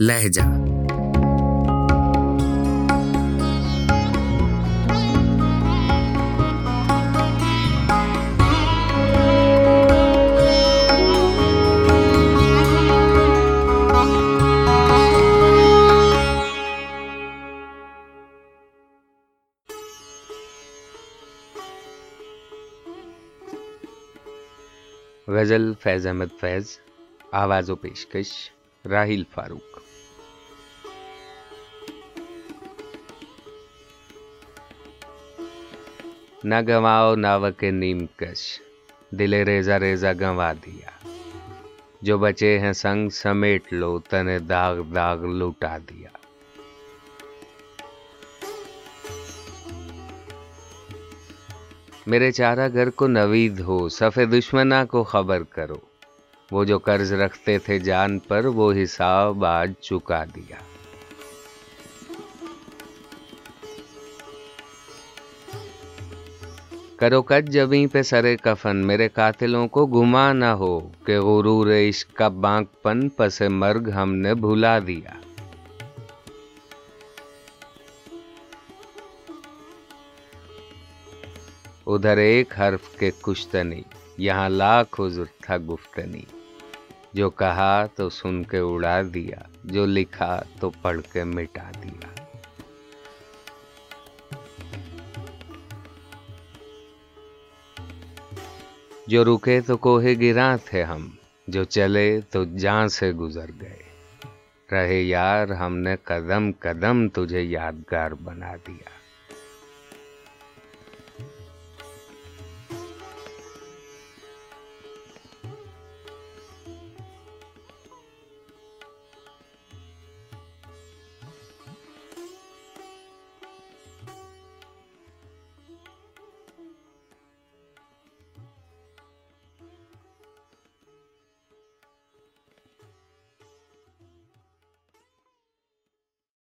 لہجہ۔ غزل فیض احمد فیض آواز و پیشکش راہیل فاروق۔ نہ گنواؤ ناوک نیم کش، دل ریزا ریزا گنوا دیا۔ جو بچے ہیں سنگ سمیٹ لو، تن داغ داغ لوٹا دیا۔ میرے چارہ گھر کو نوید ہو صفے دشمنا کو خبر کرو۔ وہ جو قرض رکھتے تھے جان پر، وہ حساب آج چکا دیا۔ کرو کٹ جبیں پہ سرے کفن، میرے قاتلوں کو گما نہ ہو کہ غرور عشق کا بانک پن پس مرگ ہم نے بھلا دیا۔ ادھر ایک حرف کے کشتنی، یہاں لاکھ حضر تھا گفتنی۔ جو کہا تو سن کے اڑا دیا، جو لکھا تو پڑھ کے مٹا دیا۔ جو رکے تو کوہ گراں تھے ہم، جو چلے تو جان سے گزر گئے۔ رہے یار، ہم نے قدم قدم تجھے یادگار بنا دیا۔